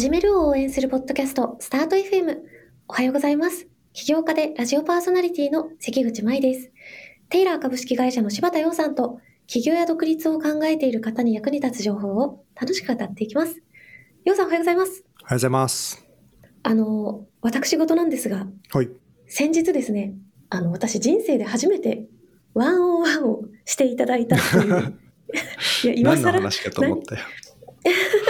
始めるを応援するポッドキャスト、スタート FM。おはようございます。起業家でラジオパーソナリティの関口舞です。テイラー株式会社の柴田洋さんと、起業や独立を考えている方に役に立つ情報を楽しく語っていきます。洋さんおはようございます。おはようございます。あの、私事なんですが、はい。先日ですね、あの、私人生で初めてワンオンワンをしていただいたっていう。いや、今何の更話かと思ったよ。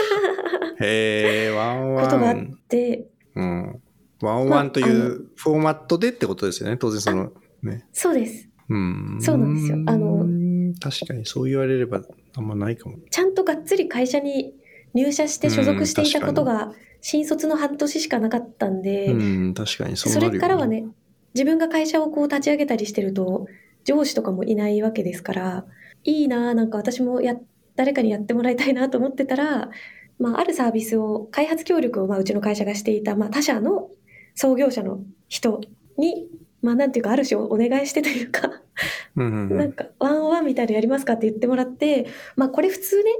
へえ、ワンワン。ことがあって、うん。ワンワンというフォーマットでってことですよね。当然その、ね。そうです。うん。そうなんですよあの確かにそう言われればあんまないかも。ちゃんとがっつり会社に入社して所属していたことうんが、新卒の半年しかなかったんで、うん、確かにそうそなるよ、れからは。ね、自分が会社をこう立ち上げたりしてると、上司とかもいないわけですから、いいなぁ、なんか私もや、誰かにやってもらいたいなと思ってたら、まあ、あるサービスを、開発協力を、まあ、うちの会社がしていた、まあ、他社の創業者の人に、まあ、なんていうか、ある種お願いしてというか。なんか、ワンワンみたいなのやりますかって言ってもらって、まあこれ普通ね、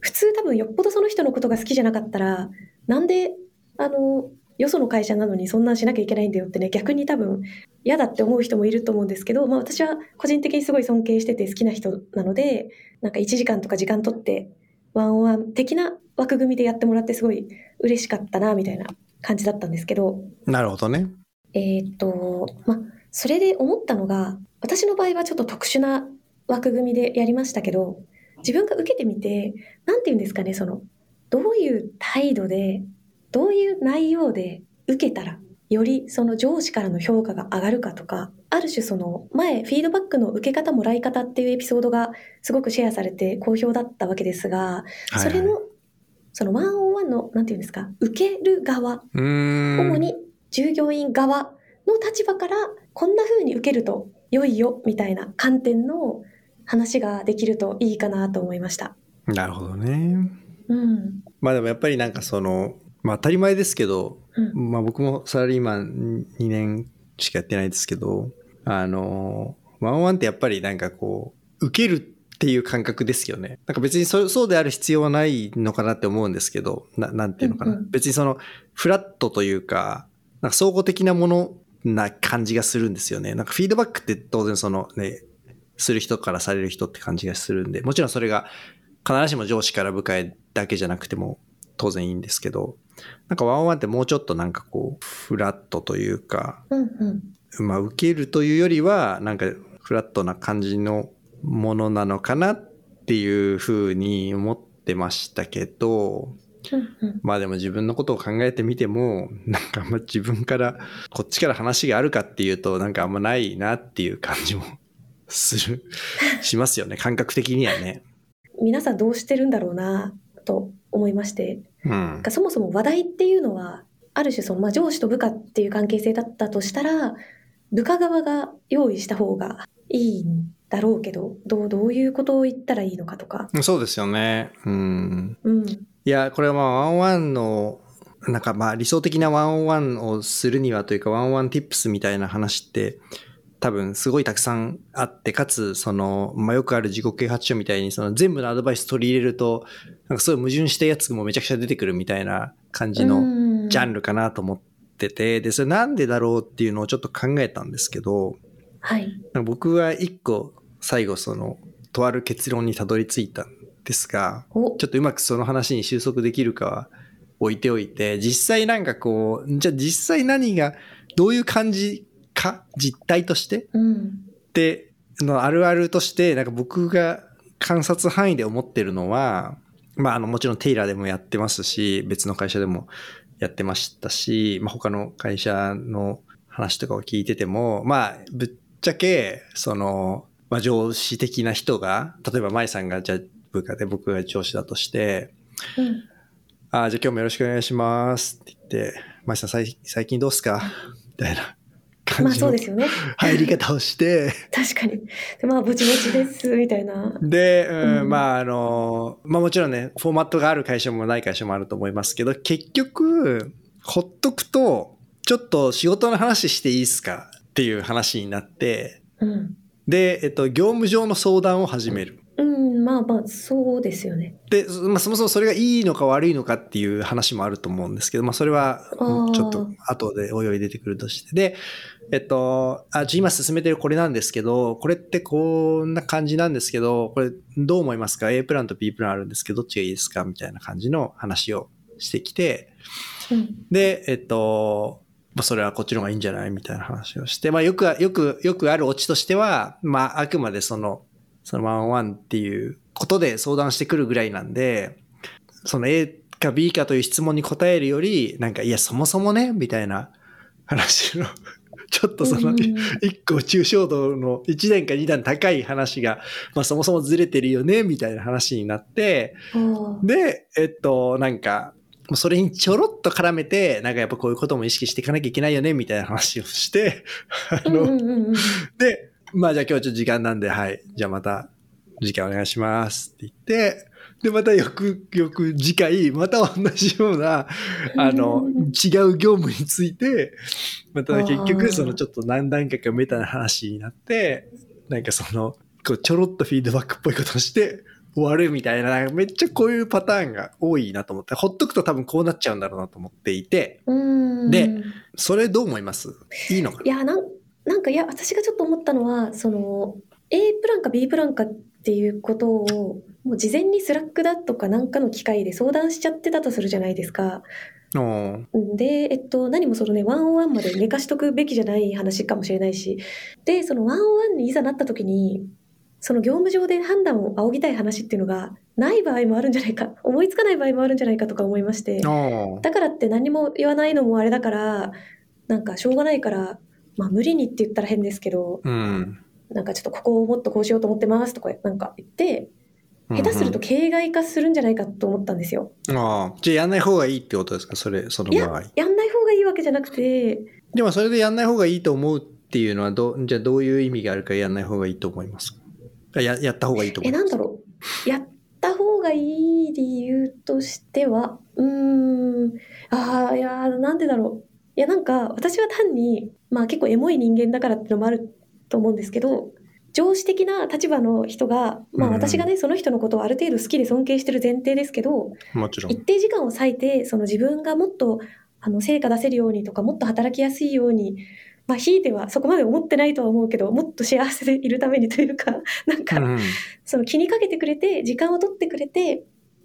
普通多分よっぽどその人のことが好きじゃなかったら、なんで、あの、よその会社なのにそんなんしなきゃいけないんだよってね、逆に多分嫌だって思う人もいると思うんですけど、まあ私は個人的にすごい尊敬してて好きな人なので、なんか1時間とか時間取って、ワンオンワン的な枠組みでやってもらってすごい嬉しかったな、みたいな感じだったんですけど、なるほどね。えーっと、ま、それで思ったのが、私の場合はちょっと特殊な枠組みでやりましたけど、自分が受けてみて、なんて言うんですかね、その、どういう態度で、どういう内容で受けたら、よりその上司からの評価が上がるかとか、ある種その前、フィードバックの受け方もらい方っていうエピソードがすごくシェアされて好評だったわけですが、はいそれの、そのワンオンワンの、なんて言うんですか、受ける側。主に従業員側の立場からこんな風に受けると良いよみたいな観点の話ができるといいかなと思いました。なるほどね。うん。まあでもやっぱりなんかその、まあ当たり前ですけど、うん。まあ僕もサラリーマン2年しかやってないですけど、あの、ワンワンってやっぱりなんかこう、受けるっていう感覚ですよね。なんか別にそそうである必要はないのかなって思うんですけど、ななんていうのかな。うんうん別にその、フラットというか、なんか総合的なものな感じがするんですよね。なんかフィードバックって当然そのね、する人からされる人って感じがするんで、もちろんそれが必ずしも上司から部下へだけじゃなくても当然いいんですけど、なんかワンワンってもうちょっとなんかこう、フラットというか、うんうん。まあ受けるというよりは、なんかフラットな感じのものなのかなっていうふうに思ってましたけど、うんうん。まあでも自分のことを考えてみても、なんかあんま自分から、こっちから話があるかっていうと、なんかあんまないなっていう感じもする、しますよね。感覚的にはね。皆さんどうしてるんだろうなと思いまして、うん。そもそも話題っていうのは、ある種その、まあ、上司と部下っていう関係性だったとしたら、部下側が用意した方がいいんだろうけど、どう、どういうことを言ったらいいのかとか。そうですよね。うん。うん。いや、これはまあ、ワンワンの、なんかまあ理想的な one on one をするにはというか、 one on one tips みたいな話って、多分すごいたくさんあって、かつ、その、まあよくある自己啓発書みたいに、その全部のアドバイス取り入れると、なんかすごい矛盾したやつもめちゃくちゃ出てくるみたいな感じのうん。ジャンルかなと思ってて、で、それなんでだろうっていうのをちょっと考えたんですけど、はい。僕は一個最後その、とある結論にたどり着いたんですが、お。ちょっとうまくその話に収束できるかは置いておいて、実際なんかこう、じゃあ実際何が、どういう感じか、実態として？うん。って、のあるあるとして、なんか僕が観察範囲で思ってるのは、まああのもちろんテイラーでもやってますし、別の会社でもやってましたし、まあ他の会社の話とかを聞いてても、まあぶっちゃけ、その、まあ上司的な人が、例えば舞さんがじゃあ部下で僕が上司だとして、うん。ああ、じゃあ今日もよろしくお願いしますって言って、舞さん最最近どうっすか？みたいなまあ感じのそうですよね。入り方をして、確かに。でまあ、ぼちぼちです、みたいな。で、うんうんまああの、まあもちろんね、フォーマットがある会社もない会社もあると思いますけど、結局、ほっとくと、ちょっと仕事の話していいですかっていう話になって、うん。で、えっと、業務上の相談を始める。うん、まあまあ、そうですよね。で、まあ、そもそもそれがいいのか悪いのかっていう話もあると思うんですけど、まあ、それはちょっと後でおい出てくるとして。で、えっと、あ、じゃあ今進めてるこれなんですけど、これってこんな感じなんですけど、これどう思いますか ?A プランと B プランあるんですけど、どっちがいいですか？みたいな感じの話をしてきて、うん。で、えっと、まあ、それはこっちの方がいいんじゃない？みたいな話をして、まあ、よく、よく、よくあるオチとしては、まあ、あくまでその、そのワンワンっていうことで相談してくるぐらいなんで、その A か B かという質問に答えるより、なんか、いや、そもそもね、みたいな話の、ちょっとその、うん一個抽象度の1段か2段高い話が、まあそもそもずれてるよね、みたいな話になって、で、えっと、なんか、それにちょろっと絡めて、なんかやっぱこういうことも意識していかなきゃいけないよね、みたいな話をして、あの。で、まあじゃあ今日ちょっと時間なんで、はい、じゃあまた時間お願いしますって言って、で、また翌、翌次回、また同じような、あのうん、違う業務について、また結あ局ー。そのちょっと何段階かメタな話になって、なんかその、こうちょろっとフィードバックっぽいことをして、終わるみたいな、めっちゃこういうパターンが多いなと思って、ほっとくと多分こうなっちゃうんだろうなと思っていて、うん。でそれどう思います？いいのかいやなんかいや私がちょっと思ったのはその A プランか B プランかっていうことをもう事前に Slack だとかなんかの機会で相談しちゃってたとするじゃないですか。で、えっと、何もそのね、 one on one まで寝かしとくべきじゃない話かもしれないし、で、そのワンオンワンにいざなった時に、その業務上で判断を仰ぎたい話っていうのがない場合もあるんじゃないか、思いつかない場合もあるんじゃないかとか思いまして、だからって何も言わないのもあれだから、なんかしょうがないから、まあ無理にって言ったら変ですけど、うん。なんかちょっとここをもっとこうしようと思ってますとかなんか言って、下手すると形骸化するんじゃないかと思ったんですよ。ああ、じゃあやんない方がいいってことですか？それ、その場合。、やんない方がいいわけじゃなくて、でもそれでやんない方がいいと思うっていうのはどう、じゃあどういう意味があるかやんない方がいいと思いますか？や、やった方がいいと思え、いますなんだろう。やった方がいい理由としては、うーん、ああ、いやー、なんでだろう。いや、なんか、私は単に、まあ結構エモい人間だからっていうのもあると思うんですけど、上司的な立場の人が、まあうん私がね、その人のことをある程度好きで尊敬してる前提ですけど、もちろん一。定時間を割いて、その自分がもっと、あの、成果出せるようにとか、もっと働きやすいように、まあ、ひいてはそこまで思ってないとは思うけど、もっと幸せでいるためにというか、なんか、うんその気にかけてくれて時間を取ってくれて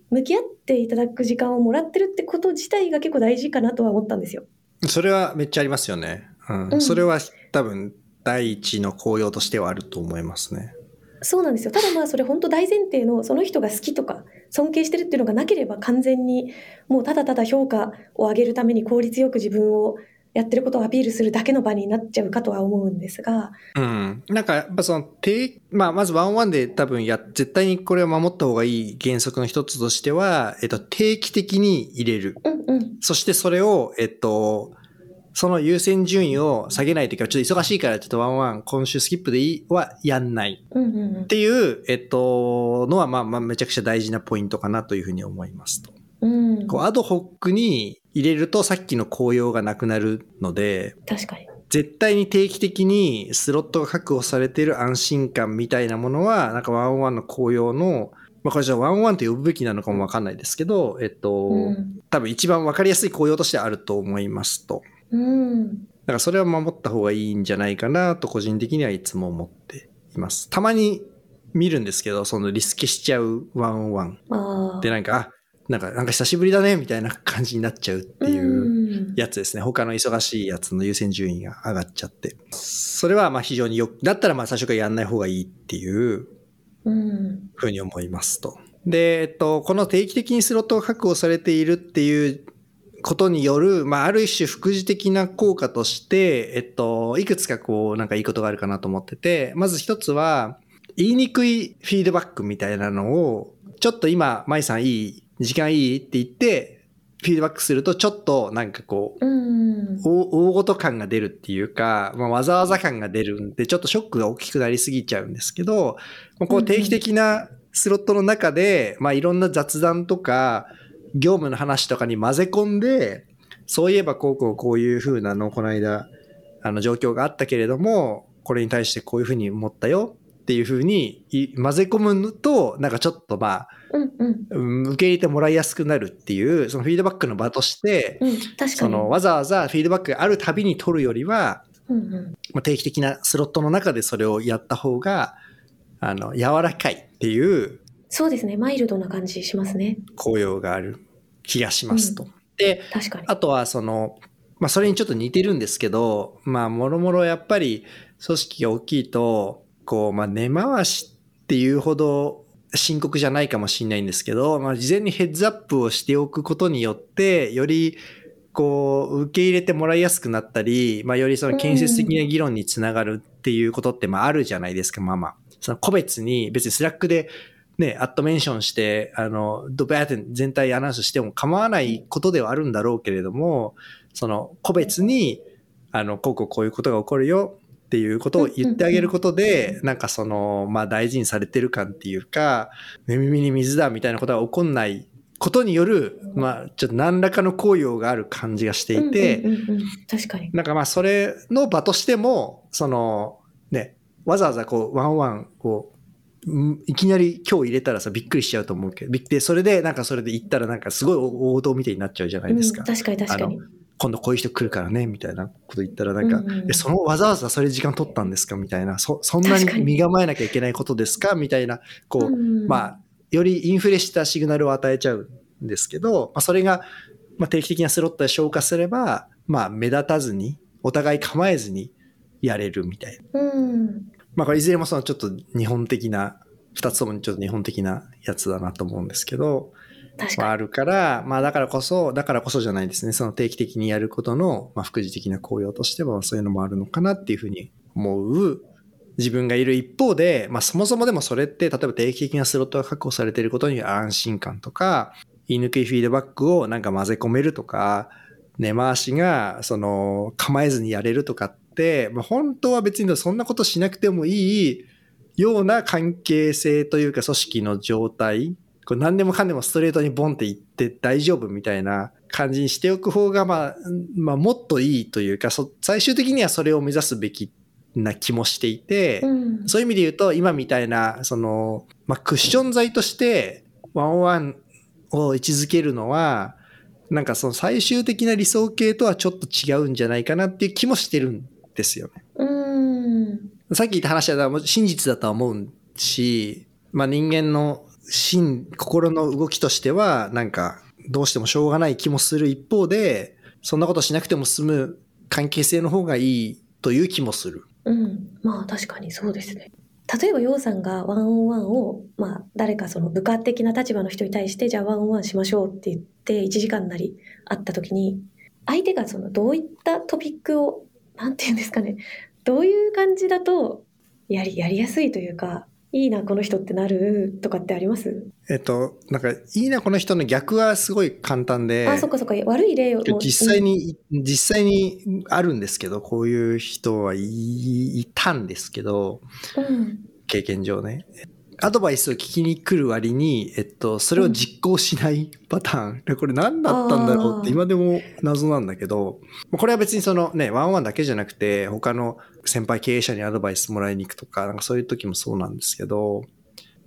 向き合っていただく時間をもらってるってこと自体が結構大事かなとは思ったんですよ。それはめっちゃありますよね。うん。うんそれは多分、第一の効用としてはあると思いますね。そうなんですよ。ただまあそれ本当大前提のその人が好きとか尊敬してるっていうのがなければ完全にもうただただ評価を上げるために効率よく自分をやってることをアピールするだけの場になっちゃうかとは思うんですが、うん。なんか、やっぱその、定、まあ、まずワンワンで多分や、絶対にこれを守った方がいい原則の一つとしては、えっと、定期的に入れる。うんうん、そしてそれを、えっと、その優先順位を下げないというか、ちょっと忙しいからちょっとワンワン今週スキップでいい？はやんない。っていう、えっと、のは、まあまあ、めちゃくちゃ大事なポイントかなというふうに思いますと。うんこう、アドホックに入れるとさっきの紅葉がなくなるので、確かに。絶対に定期的にスロットが確保されている安心感みたいなものは、なんかワンワンの紅葉の、まあこれじゃワンワンと呼ぶべきなのかもわかんないですけど、えっと、うん多分一番わかりやすい紅葉としてあると思いますと。うんだからそれは守った方がいいんじゃないかなと個人的にはいつも思っています。たまに見るんですけど、そのリスケしちゃうワンワン。あーで、なんか、あ、なんか、なんか久しぶりだね、みたいな感じになっちゃうっていううんやつですね。他の忙しいやつの優先順位が上がっちゃって。それはまあ非常によく、だったらまあ最初からやんない方がいいっていううんふうに思いますと。で、えっと、この定期的にスロットが確保されているっていうことによる、まあ、ある種副次的な効果として、えっと、いくつかこう、なんかいいことがあるかなと思ってて、まず一つは、言いにくいフィードバックみたいなのを、ちょっと今、舞さんいい時間いいって言って、フィードバックすると、ちょっとなんかこう、うん大大ごと感が出るっていうか、まあ、わざわざ感が出るんで、ちょっとショックが大きくなりすぎちゃうんですけど、まあこう定期的なスロットの中で、まあいろんな雑談とか、業務の話とかに混ぜ込んで、そういえばこうこうこういう風なの、この間、あの状況があったけれども、これに対してこういう風に思ったよ。っていうふうにい混ぜ込むのと、なんかちょっとまあ、うんうん。うん受け入れてもらいやすくなるっていう、そのフィードバックの場として、うん、確かに。そのわざわざフィードバックがあるたびに取るよりは、うんうん。まあ、定期的なスロットの中でそれをやった方が、あの、柔らかいっていうそうですね。マイルドな感じしますね。効用がある気がしますと。で、確かに。あとはその、まあそれにちょっと似てるんですけど、まあもろもろやっぱり組織が大きいと、こう、まあ根回しっていうほど深刻じゃないかもしれないんですけど、まあ事前に heads up をしておくことによって、よりこう、受け入れてもらいやすくなったり、まあよりその建設的な議論につながるっていうことってまああるじゃないですか、まあまあ。その個別に別に Slack でね、アットメンションして、あの、ドバーって全体アナウンスしても構わないことではあるんだろうけれども、その、個別に、あの、こうこうこういうことが起こるよっていうことを言ってあげることで、なんかその、まあ大事にされてる感っていうか、寝耳に水だみたいなことが起こんないことによる、まあちょっと何らかの効用がある感じがしていて、うんうんうんうん、確かに。なんかまあそれの場としても、そのね、わざわざこうワンワンこう、うんいきなり今日入れたらさびっくりしちゃうと思うけど、びっで、それでなんかそれで行ったらなんかすごい王道みたいになっちゃうじゃないですか。うん、確かに確かに。今度こういう人来るからね、みたいなこと言ったらなんか、うんそのわざわざそれ時間取ったんですか？みたいな、そ、そんなに身構えなきゃいけないことですか？みたいな、こう、うんまあ、よりインフレしたシグナルを与えちゃうんですけど、まあ、それが、まあ、定期的なスロットで消化すれば、まあ、目立たずに、お互い構えずにやれるみたいな。うん。まあ、これいずれもそのちょっと日本的な、二つともにちょっと日本的なやつだなと思うんですけど、まあ、るから、まあ、だからこそ、だからこそじゃないですね。その定期的にやることの、まあ、副次的な効用としては、そういうのもあるのかなっていうふうに思う自分がいる一方で、まあ、そもそもでもそれって、例えば定期的なスロットが確保されていることに安心感とか、言い抜きフィードバックをなんか混ぜ込めるとか、根回しが、その、構えずにやれるとかって、まあ、本当は別にそんなことしなくてもいいような関係性というか組織の状態、これ何でもかんでもストレートにボンって言って大丈夫みたいな感じにしておく方が、まあ、まあ、もっといいというか、そ最終的にはそれを目指すべきな気もしていて、に。うん。そういう意味で言うと、今みたいな、その、まあ、クッション材として、ワンワンを位置づけるのは、なんかその最終的な理想形とはちょっと違うんじゃないかなっていう気もしてるんですよね。うん。さっき言った話は真実だとは思うし、まあ人間の心、心の動きとしては、なんかどうしてもしょうがない気もする一方で、そんなことしなくても済む関係性の方がいいという気もする。うん。まあ確かにそうですね。例えば、ヨウさんがワンオンワンを、まあ、誰かその部下的な立場の人に対して、じゃあワンオンワンしましょうって言って、1時間なり会った時に、相手がそのどういったトピックを、なんていうんですかね、どういう感じだと、やり、やりやすいというか、いいな、この人ってなる？とかってあります？えっと、なんかいいなこの人の逆はすごい簡単で、あ、そっかそっか、悪い例を。実際に、実際にあるんですけど、こういう人はいいたんですけど、うん。経験上ね。アドバイスを聞きに来る割に、えっと、それを実行しないパターン。でこれ何だったんだろうって今でも謎なんだけど、これは別にそのね、ワンワンだけじゃなくて、他の先輩経営者にアドバイスもらいに行くとか、なんかそういう時もそうなんですけど、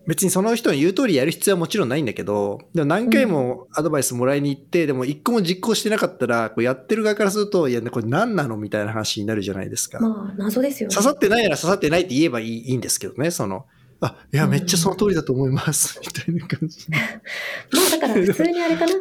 別にその人の言う通りやる必要はもちろんないんだけど、でも何回もアドバイスもらいに行って、でも一個も実行してなかったら、こうやってる側からすると、いや、これ何なのみたいな話になるじゃないですか。まあ、謎ですよね。刺さってないなら刺さってないって言えばいいいいんですけどね、その、あ、いや、めっちゃその通りだと思います、みたいな感じ。まあ、だから普通にあれかな。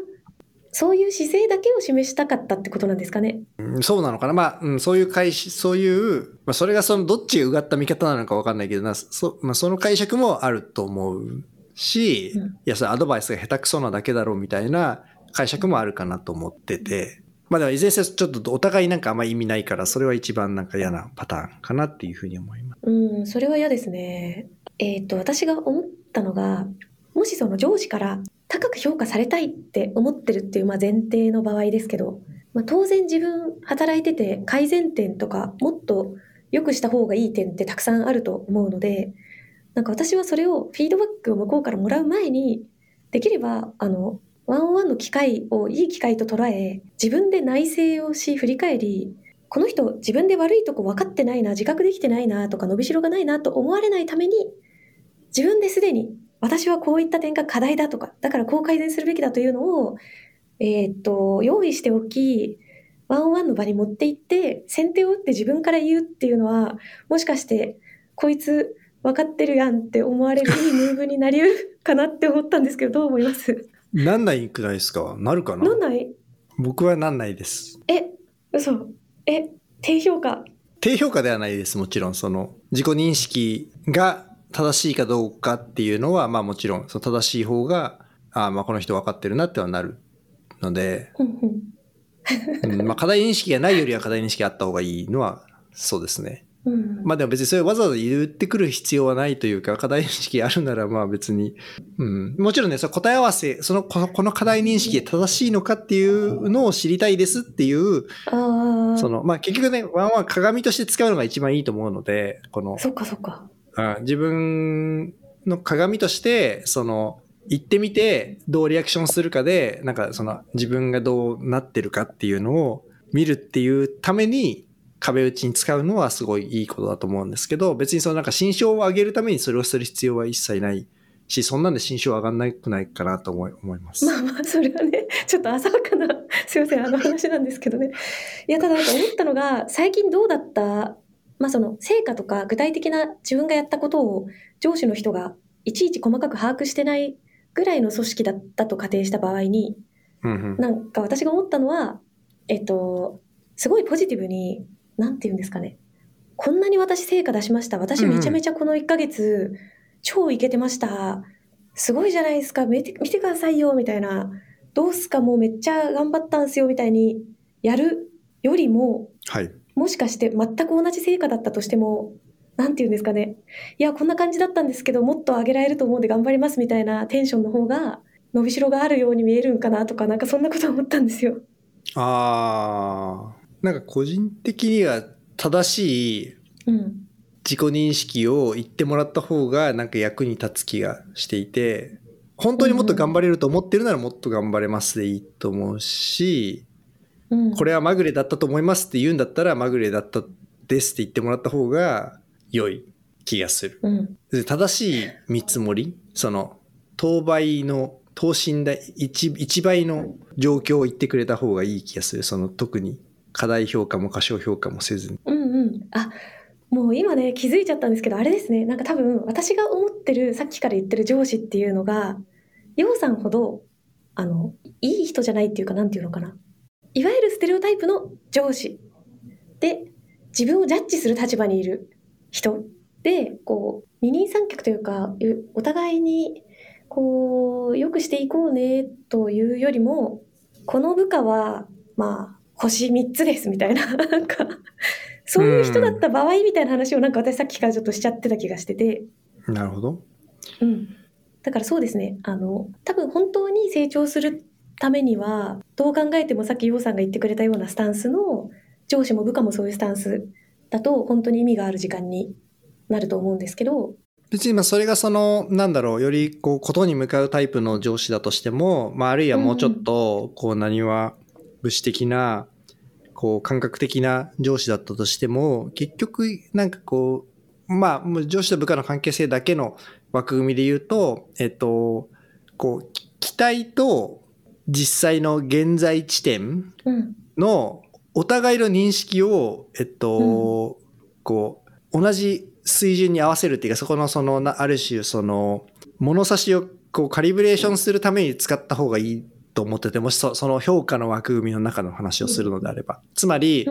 そういう姿勢だけを示したかったってことなんですかね。うんそうなのかなまあ、うん、そういう解釈、そういう、まあ、それがその、どっちがうがった見方なのかわかんないけどな、そ、まあ、その解釈もあると思うし、うんいや、それアドバイスが下手くそなだけだろうみたいな解釈もあるかなと思ってて、まあでもいずれにせよちょっとお互いなんかあんま意味ないから、それは一番なんか嫌なパターンかなっていうふうに思います。うん、それは嫌ですね。えっ、と、私が思ったのが、もしその上司から高く評価されたいって思ってるっていうまあ前提の場合ですけど、まあ、当然自分働いてて改善点とかもっと良くした方がいい点ってたくさんあると思うので、なんか私はそれをフィードバックを向こうからもらう前に、できれば、あの、ワンオンワンの機会をいい機会と捉え、自分で内省をし、振り返り、この人自分で悪いとこ分かってないな、自覚できてないなとか伸びしろがないなと思われないために、自分ですでに私はこういった点が課題だとか、だからこう改善するべきだというのを、えーっと、用意しておき、ワンオンワンの場に持って行って、先手を打って自分から言うっていうのは、もしかして、こいつ分かってるやんって思われる いいムーブになりうるかなって思ったんですけど、どう思います？なんないくないですか？なるかな？なんない？僕はなんないです。え、嘘。え、低評価。低評価ではないです。もちろん、その、自己認識が正しいかどうかっていうのは、まあもちろん、その正しい方が、ああ、まあこの人分かってるなってはなるので、うんまあ課題認識がないよりは課題認識があった方がいいのは、そうですね。うんまあでも別にそれわざわざ言ってくる必要はないというか、課題認識あるならまあ別に、うん。もちろんね、その答え合わせ、その、このこの課題認識が正しいのかっていうのを知りたいですっていう、その、まあ結局ね、ワンは鏡として使うのが一番いいと思うので、この、そっかそっか。あ自分の鏡として、その、行ってみて、どうリアクションするかで、なんかその、自分がどうなってるかっていうのを見るっていうために、壁打ちに使うのはすごいいいことだと思うんですけど、別にそのなんか心象を上げるためにそれをする必要は一切ないし、そんなんで心象上がんなくないかなと思い思います。まあまあ、それはね、ちょっと浅はかな、すいません、あの話なんですけどね。いや、ただなんか思ったのが、最近どうだった、まあその、成果とか具体的な自分がやったことを上司の人がいちいち細かく把握してないぐらいの組織だったと仮定した場合に、うんうん。なんか私が思ったのは、えっと、すごいポジティブに、なんて言うんですかね。こんなに私成果出しました。私めちゃめちゃこの1ヶ月、超イケてました。すごいじゃないですか。見て見てくださいよ、みたいな。どうすか、もうめっちゃ頑張ったんすよ、みたいにやるよりも、はい。もしかして全く同じ成果だったとしても、なんて言うんですかね。いや、こんな感じだったんですけど、もっと上げられると思うんで頑張りますみたいなテンションの方が、伸びしろがあるように見えるんかなとか、なんかそんなこと思ったんですよ。ああ、なんか個人的には正しいうん。自己認識を言ってもらった方がなんか役に立つ気がしていて、本当にもっと頑張れると思ってるならもっと頑張れますでいいと思うし、うん、これはまぐれだったと思いますって言うんだったらまぐれだったですって言ってもらった方が良い気がする。うん。で正しい見積もり、その、当倍の、等身大1、1倍の状況を言ってくれた方がいい気がする。その特に課題評価も過小評価もせずに。うんうん。あ、もう今ね、気づいちゃったんですけど、あれですね。なんか多分、私が思ってる、さっきから言ってる上司っていうのが、ようさんほど、あの、いい人じゃないっていうか、なんていうのかな。いわゆるステレオタイプの上司。で、自分をジャッジする立場にいる人。で、こう、二人三脚というか、ゆお互いに、こう、良くしていこうね、というよりも、この部下は、まあ、星3つです、みたいな、なんか、そういう人だった場合みたいな話をなんか私さっきからちょっとしちゃってた気がしてて、なるほど。うん。だからそうですね、あの、多分本当に成長するためには、どう考えてもさっき陽さんが言ってくれたようなスタンスの、上司も部下もそういうスタンスだと、本当に意味がある時間になると思うんですけど、別にまあそれがその、なんだろう、よりこう、ことに向かうタイプの上司だとしても、まああるいはもうちょっと、こう、何は武士的な、こう、感覚的な上司だったとしても、結局、なんかこう、まあ、もう上司と部下の関係性だけの枠組みで言うと、えっと、こう、き期待と実際の現在地点うん。のお互いの認識を、えっと、こう、同じ水準に合わせるっていうか、そこのその、なある種その、物差しをこうカリブレーションするために使った方がいいと思ってて、もしそその評価の枠組みの中の話をするのであれば。つまり。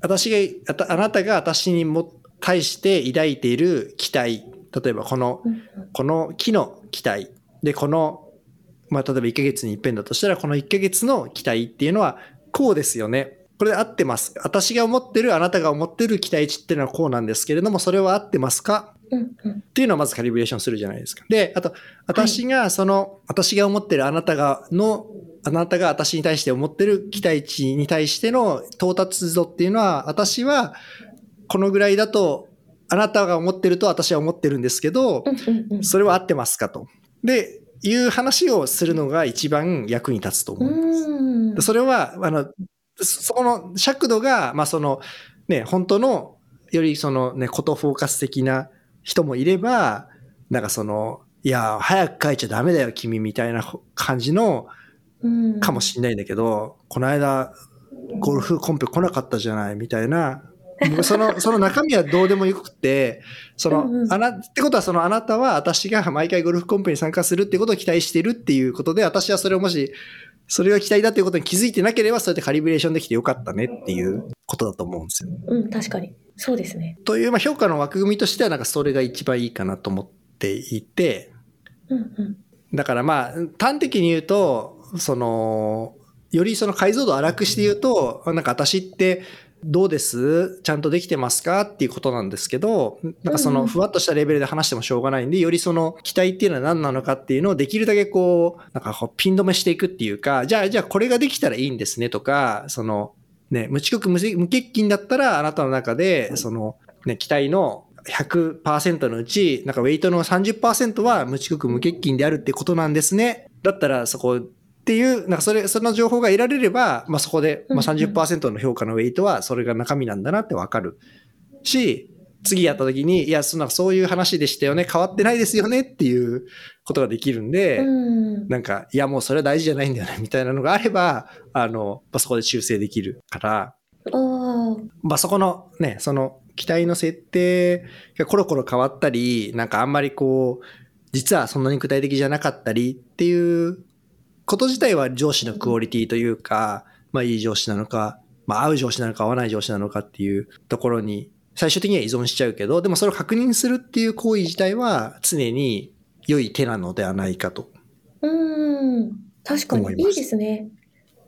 私が、あたあなたが私にも対して抱いている期待、例えばこの、うんこの木の期待。で、この、まあ、例えば1ヶ月に一遍だとしたら、この1ヶ月の期待っていうのは、こうですよね。これで合ってます。私が思ってる、あなたが思ってる期待値っていうのはこうなんですけれども、それは合ってますか？うんうん。っていうのをまずカリブレーションするじゃないですか。で、あと、私がその、私が思ってるあなたがの、あなたが私に対して思ってる期待値に対しての到達度っていうのは、私はこのぐらいだと、あなたが思ってると私は思ってるんですけど。それは合ってますかと。で、いう話をするのが一番役に立つと思う。うん。それは、あの、そこの尺度が、まあその、ね、本当の、よりそのね、ことフォーカス的な人もいれば、なんかその、いや、早く書いちゃダメだよ、君みたいな感じの、うんかもしんないんだけど、この間、ゴルフコンペ来なかったじゃない、みたいな。僕 その、その中身はどうでもよくて、その、うんうんあな、ってことはそのあなたは私が毎回ゴルフコンペに参加するってことを期待してるっていうことで、私はそれをもし、それが期待だっていうことに気づいてなければ、そうやってカリブレーションできてよかったねっていうことだと思うんですよ。うん、確かに。そうですね。という、まあ、評価の枠組みとしては、なんかそれが一番いいかなと思っていて、うんうん。だからまあ、端的に言うと、その、よりその解像度を荒くして言うと、なんか私ってどうです？ちゃんとできてますか？っていうことなんですけど、なんかそのふわっとしたレベルで話してもしょうがないんで、よりその期待っていうのは何なのかっていうのをできるだけこう、なんかこうピン止めしていくっていうか、じゃあ、じゃあこれができたらいいんですねとか、その、ね、無遅刻無無欠勤だったらあなたの中で、その、ね、期待の100%のうち、なんかウェイトの30%は無遅刻無欠勤であるってことなんですね。だったらそこっていう、なんかそれ、その情報が得られれば、まあそこで、まあうんうん30%の評価のウェイトはそれが中身なんだなってわかるし、次やった時に、いや、そんなそういう話でしたよね、変わってないですよねっていうことができるんで、うん。なんか、いや、もうそれは大事じゃないんだよね、みたいなのがあれば、あの、まあそこで修正できるから。まあそこのね、その期待の設定がコロコロ変わったり、なんかあんまりこう、実はそんなに具体的じゃなかったりっていうこと自体は上司のクオリティというか、まあいい上司なのか、まあ合う上司なのか合わない上司なのかっていうところに最終的には依存しちゃうけど、でもそれを確認するっていう行為自体は常に良い手なのではないかと。うん。確かにいいですね。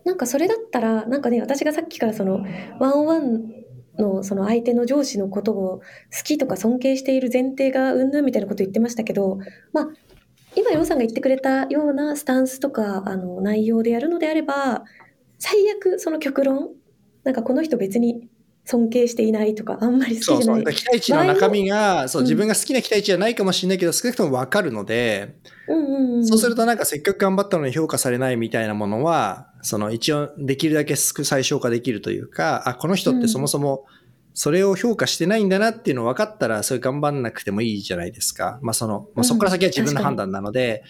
なんかそれだったら、なんかね、私がさっきからその、ワンオンワンのその相手の上司のことを好きとか尊敬している前提がうんぬんみたいなこと言ってましたけど、まあ、今、ヨウさんが言ってくれたようなスタンスとか、あの、内容でやるのであれば、最悪その極論、なんかこの人別に尊敬していないとか、あんまり好そうそう。きじゃない。期待値の中身が、そう、うん自分が好きな期待値じゃないかもしれないけど、少なくともわかるので、うんうんうん。そうするとなんかせっかく頑張ったのに評価されないみたいなものは、その一応できるだけ最小化できるというか、あ、この人ってそもそもそれを評価してないんだなっていうの分かったら、それ頑張んなくてもいいじゃないですか。まあその、まあ、そこから先は自分の判断なので、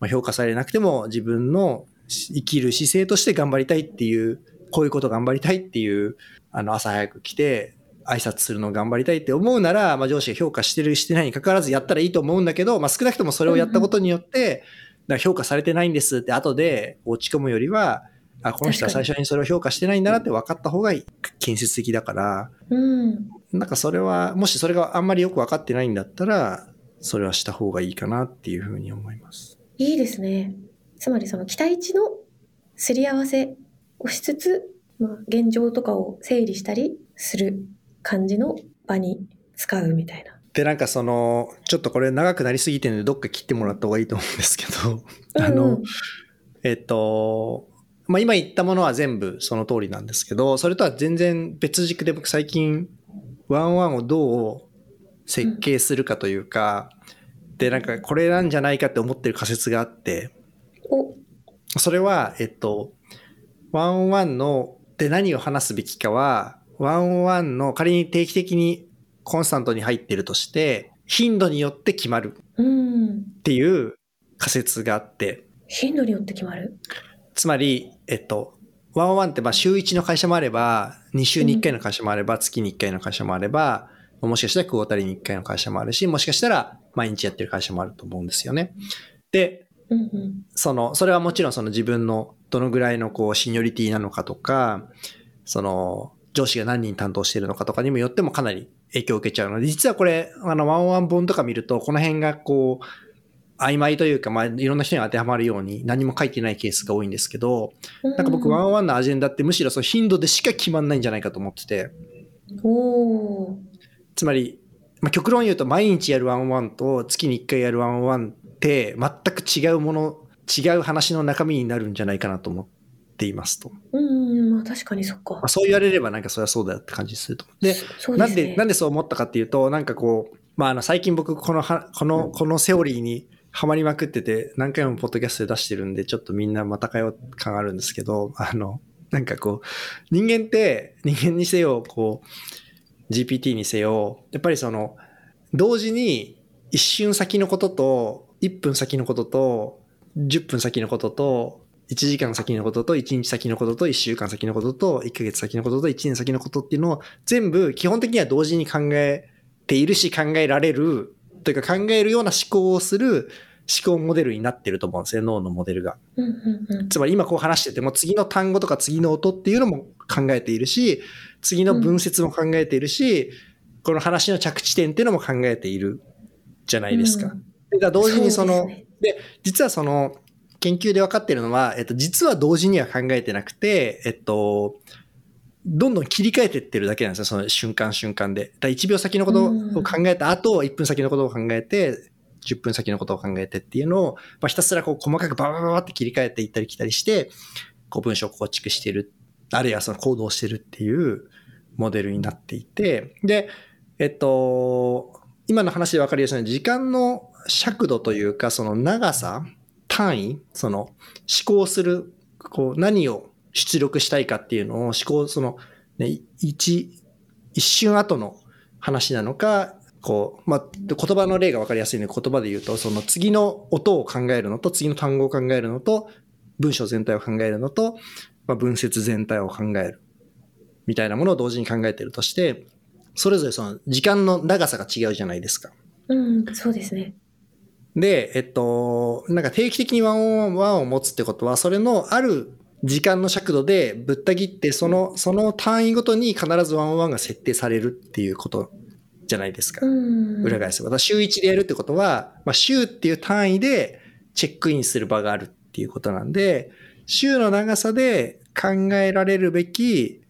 まあ、評価されなくても自分の生きる姿勢として頑張りたいっていう、こういうこと頑張りたいっていう、あの朝早く来て、挨拶するのを頑張りたいって思うなら、まあ、上司が評価してるしてないに関わらずやったらいいと思うんだけど、まあ、少なくともそれをやったことによって、なんか評価されてないんですって後で落ち込むよりは、あ、この人は最初にそれを評価してないんだなって分かった方が建設的だから、うん。なんかそれは、もしそれがあんまりよく分かってないんだったら、それはした方がいいかなっていうふうに思います。いいですね。つまりその期待値のすり合わせをしつつ、まあ、現状とかを整理したりする感じの場に使うみたいな。で、なんかその、ちょっとこれ長くなりすぎてるので、どっか切ってもらった方がいいと思うんですけど、あのうんうん、えっと、まあ、今言ったものは全部その通りなんですけど、それとは全然別軸で僕最近、ワンワンをどう設計するかというか、で、なんかこれなんじゃないかって思ってる仮説があって、お、それは、えっと、ワンワンの、で何を話すべきかは、ワンワンの仮に定期的にコンスタントに入ってるとして、頻度によって決まるうん。っていう仮説があって、頻度によって決まる？つまり、えっと、ワンワンってまあ週1の会社もあれば、2週に1回の会社もあれば、月に1回の会社もあれば、もしかしたらクォータリーに1回の会社もあるし、もしかしたら毎日やってる会社もあると思うんですよね。で。その、それはもちろんその自分のどのぐらいのこう、シニョリティなのかとか、その、上司が何人担当しているのかとかにもよってもかなり影響を受けちゃうので、実はこれ、あの、ワンワン本とか見ると、この辺がこう、曖昧というか、まあ、いろんな人に当てはまるように何も書いてないケースが多いんですけど、なんか僕、ワンワンのアジェンダってむしろその頻度でしか決まんないんじゃないかと思ってて。つまり、まあ、極論言うと毎日やる one on one と月に1回やる one on one って全く違うもの、違う話の中身になるんじゃないかなと思っていますと。うんうん、まあ確かにそっかまあ、。そう言われればなんかそれはそうだよって感じすると思う。で、ですね。なんで、なんでそう思ったかっていうと、なんかこう、まああの最近僕このは、この、このセオリーにハマりまくってて、何回もポッドキャストで出してるんで、ちょっとみんなまたかよ感あるんですけど、あの、なんかこう、人間って、人間にせよ、こう、GPT にせよ、やっぱりその、同時に一瞬先のことと、1分先のことと、10分先のことと、1時間先のことと、1日先のことと、1週間先のことと、1ヶ月先のことと、1年先のことっていうのを全部基本的には同時に考えているし考えられる、というか考えるような思考をする思考モデルになってると思うんですよ、脳のモデルが。うんうんうん。つまり今こう話してても次の単語とか次の音っていうのも考えているし、次の文節も考えているし、この話の着地点っていうのも考えているじゃないですか。うんでだから同時にその、でね実はその研究で分かってるのは、えっと、実は同時には考えてなくて、えっと、どんどん切り替えてってるだけなんですよ、その瞬間瞬間で。だから1秒先のことを考えた後、1分先のことを考えて、10分先のことを考えてっていうのを、まあ、ひたすらこう細かくババババって切り替えていったり来たりして、こう文章を構築してる、あるいはその行動してるっていうモデルになっていて、で、えっと、今の話で分かりやすいように時間の尺度というか、その長さ、単位、その思考する、こう何を出力したいかっていうのを思考、その、ね、一、一瞬後の話なのか、こう、まあ、言葉の例が分かりやすいので言葉で言うと、その次の音を考えるのと、次の単語を考えるのと、文章全体を考えるのと、まあ、文節全体を考える。みたいなものを同時に考えているとして、それぞれその時間の長さが違うじゃないですか。うん、そうですね。で、えっと、なんか定期的にワンオンワンを持つってことは、それのある時間の尺度でぶった切って、その、その単位ごとに必ずワンオンワンが設定されるっていうことじゃないですか。うん。裏返せば。週1でやるってことは、まあ、週っていう単位でチェックインする場があるっていうことなんで、週の長さで考えられるべき、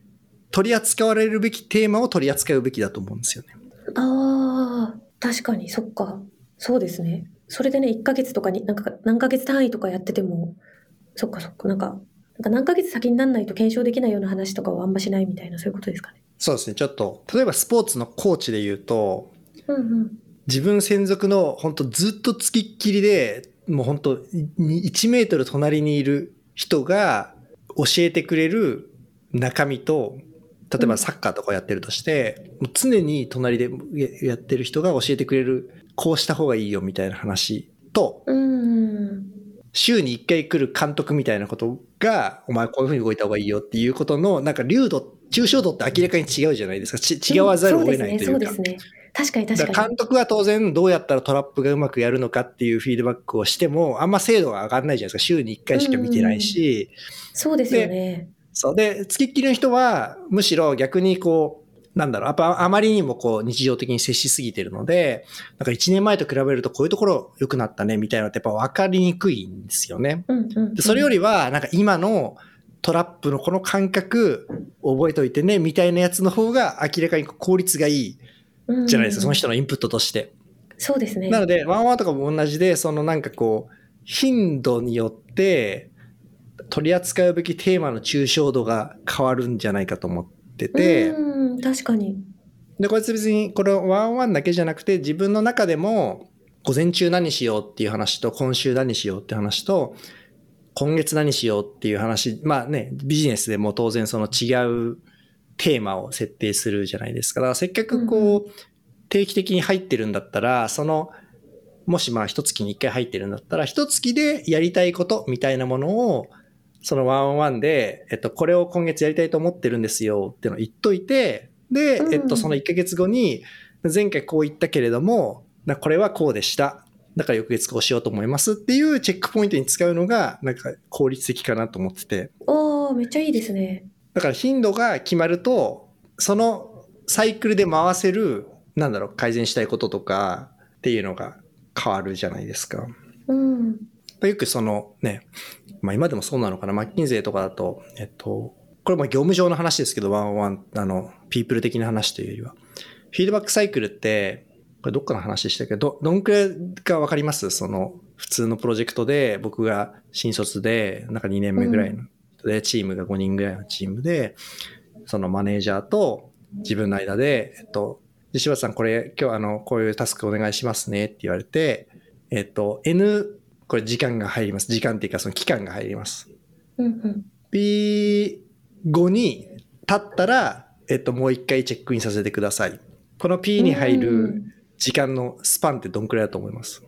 取り扱われるべきテーマを取り扱うべきだと思うんですよね。ああ、確かに、そっか。そうですね。それでね、1ヶ月とかに、なんか何ヶ月単位とかやってても、そっかそっか、なんか、なんか何ヶ月先になんないと検証できないような話とかをあんましないみたいな、そういうことですかね。そうですね。ちょっと、例えばスポーツのコーチで言うと、うんうん。自分専属の本当ずっとつきっきりで、もう本当1メートル隣にいる人が教えてくれる中身と、例えばサッカーとかやってるとして、もう常に隣でやってる人が教えてくれる、こうした方がいいよみたいな話と、うん。週に1回来る監督みたいなことが、お前こういう風に動いた方がいいよっていうことの、なんか流度、抽象度って明らかに違うじゃないですか。ち違わざるを得ないというか。そうですね、そうですね。確かに確かに。監督は当然どうやったらトラップがうまくやるのかっていうフィードバックをしても、あんま精度が上がらないじゃないですか。週に1回しか見てないし。そうですよね。そう。で、付きっきりの人は、むしろ逆にこう、なんだろう、やっぱあまりにもこう日常的に接しすぎてるので、なんか1年前と比べるとこういうところ良くなったねみたいなのってやっぱ分かりにくいんですよね。うんうん、うん。でそれよりは、なんか今のトラップのこの感覚覚えておいてねみたいなやつの方が明らかに効率がいいじゃないですか。その人のインプットとして。そうですね。なので、ワンワンとかも同じで、そのなんかこう、頻度によって取り扱うべきテーマの抽象度が変わるんじゃないかと思ってて、うん、確かに。で、これ別に、これワンワンだけじゃなくて、自分の中でも、午前中何しようっていう話と、今週何しようって話と、今月何しようっていう話、まあね、ビジネスでも当然その違うテーマを設定するじゃないですか。だからせっかくこう、定期的に入ってるんだったら、その、もしまあ一月に一回入ってるんだったら、一月でやりたいことみたいなものを、そのワンワンで、えっと、これを今月やりたいと思ってるんですよっていうのを言っといて、で、うんえっと、その1ヶ月後に、前回こう言ったけれども、なこれはこうでした。だから翌月こうしようと思いますっていうチェックポイントに使うのが、なんか効率的かなと思ってて。おー、めっちゃいいですね。だから頻度が決まると、そのサイクルで回せる、なんだろう、改善したいこととかっていうのが変わるじゃないですか。うん。よくそのね、まあ今でもそうなのかな、マッキンゼーとかだと、えっと、これも業務上の話ですけど、ワンワン、あの、ピープル的な話というよりは。フィードバックサイクルって、これどっかの話でしたけど、どんくらいかわかります？その、普通のプロジェクトで、僕が新卒で、なんか2年目ぐらいの人で、チームが5人ぐらいのチームで、そのマネージャーと自分の間で、えっと、で柴田さんこれ今日あの、こういうタスクお願いしますねって言われて、えっと、N、これ時間が入ります。時間っていうかその期間が入ります。うんうん。P 後に経ったら、えっと、もう一回チェックインさせてください。この P に入うるん時間のスパンってどんくらいだと思います？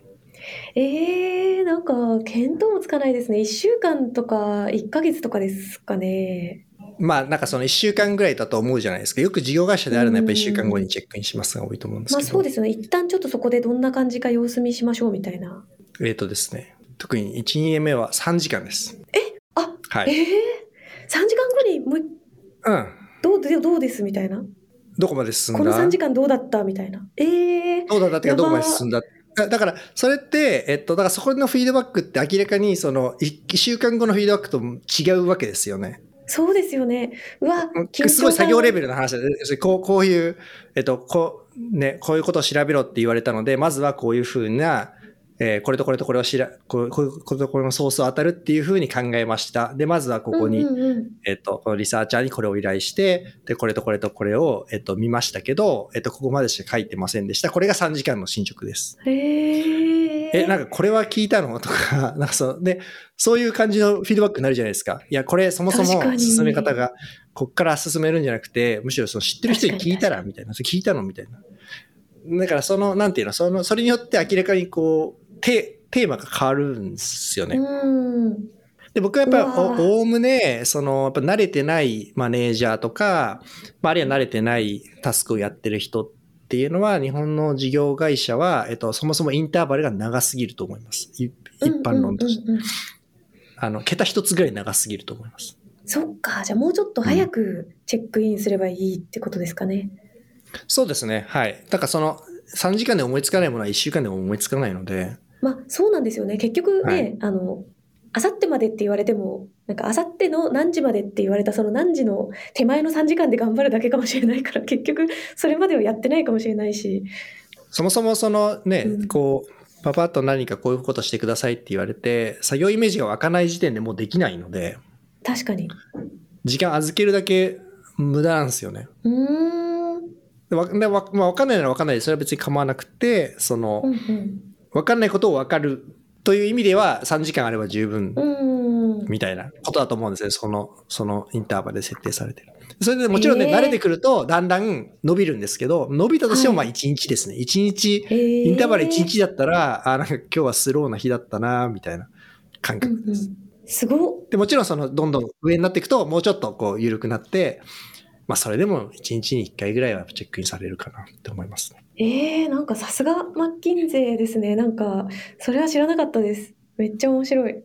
えー、なんか見当もつかないですね。1週間とか1ヶ月とかですかね。まあなんかその1週間ぐらいだと思うじゃないですか。よく事業会社であるのはやっぱ1週間後にチェックインしますが多いと思うんですけど。まあそうですよね。一旦ちょっとそこでどんな感じか様子見しましょうみたいな。えっ、とですね。特に1、2年目は3時間です。あ、はい。えー、3時間後にもううん。どうでどうですみたいな。どこまで進んこのだ3時間どうだった？みたいな。えー、どうだったってかどこまで進んだ？だだから、それって、えっと、だからそこのフィードバックって明らかに、その、1週間後のフィードバックと違うわけですよね。そうですよね。うわ、すごい作業レベル。ルの話で、こう、こういう、えっと、こう、ね、こういうことを調べろって言われたので、まずはこういうふうな、えーこれとこれとこれをしら、こうこういうこととこれのソースを当たるっていうふうに考えました。で、まずはここに、うんうんうんえっと、このリサーチャーにこれを依頼して、で、これとこれとこれを、えっと、見ましたけど、えっと、ここまでしか書いてませんでした。これが3時間の進捗です。え、なんかこれは聞いたの？とか、なんかそう、で、そういう感じのフィードバックになるじゃないですか。いや、これそもそも進め方が、こっから進めるんじゃなくて、むしろその知ってる人に聞いたら、みたいな。それ聞いたの？みたいな。だからその、なんていうの、その、それによって明らかにこう、テテーマが変わるんですよね。うん。で、僕はやっぱりお、おおむね、その、やっぱ慣れてないマネージャーとか、まあ、あるいは慣れてないタスクをやってる人っていうのは、日本の事業会社は、えっと、そもそもインターバルが長すぎると思います。い一般論として。うんうんうんうんあの、桁一つぐらい長すぎると思います。そっか、じゃあもうちょっと早くチェックインすればいいってことですかね。そうですね。はい。だからその、3時間で思いつかないものは1週間でも思いつかないので、まあそうなんですよね。結局ね、はいあの、あさってまでって言われても、なんかあさっての何時までって言われたその何時の手前の3時間で頑張るだけかもしれないから、結局それまではやってないかもしれないし。そもそもそのね、うんこう、パパッと何かこういうことしてくださいって言われて、作業イメージが湧かない時点でもうできないので、確かに。時間預けるだけ無駄なんですよね。うーん。でわまあ、分かんないなら分かんないで、それは別に構わなくて、そのう、ん分かんないことを分かるという意味では3時間あれば十分。みたいなことだと思うんですね。その、そのインターバルで設定されてる。それでもちろんね、へー慣れてくるとだんだん伸びるんですけど、伸びたとしてもまあはい1日ですね。1日、へーインターバル1日だったら、あ、なんか今日はスローな日だったな、みたいな感うん覚です。うん。すごっ。で、もちろんその、どんどん上になっていくと、もうちょっとこう緩くなって、まあそれでも1日に1回ぐらいはチェックインされるかなって思いますね。えー、なんかさすがマッキンゼーですね。なんか、それは知らなかったです。めっちゃ面白い。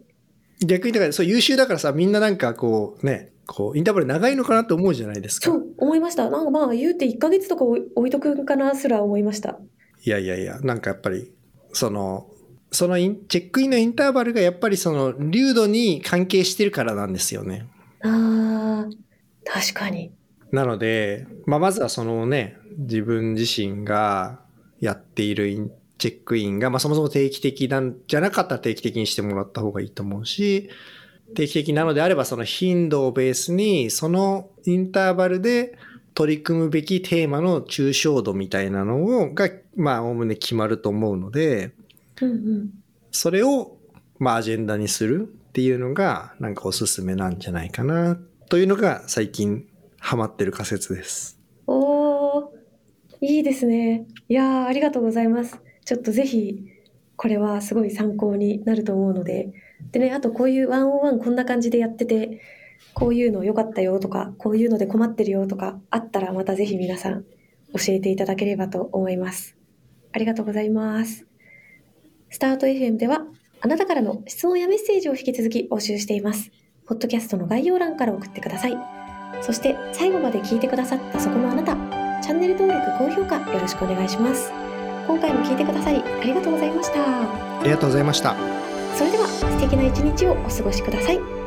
逆にだから、そう優秀だからさ、みんななんかこうね、こう、インターバル長いのかなって思うじゃないですか。そう、思いました。なんかまあ、言うて1ヶ月とか置いとくんかなすら思いました。いやいやいや、なんかやっぱり、その、そのインチェックインのインターバルがやっぱりその、流度に関係してるからなんですよね。あー、確かに。なので、まあ、まずはそのね、自分自身がやっているチェックインが、まあ、そもそも定期的なんじゃなかったら定期的にしてもらった方がいいと思うし、定期的なのであればその頻度をベースに、そのインターバルで取り組むべきテーマの抽象度みたいなのをが、まあ、おおむね決まると思うので、うんうん。それを、まあ、アジェンダにするっていうのが、なんかおすすめなんじゃないかな、というのが最近ハマってる仮説です。おー、いいですね。いや、ありがとうございます。ちょっとぜひ、これはすごい参考になると思うので。でね、あとこういうワンオンワンこんな感じでやってて、こういうの良かったよとか、こういうので困ってるよとかあったらまたぜひ皆さん教えていただければと思います。ありがとうございます。スタート FM ではあなたからの質問やメッセージを引き続き募集しています。ポッドキャストの概要欄から送ってください。そして最後まで聞いてくださったそこのあなた、チャンネル登録、高評価よろしくお願いします。今回も聞いてくださりありがとうございました。ありがとうございました。それでは素敵な一日をお過ごしください。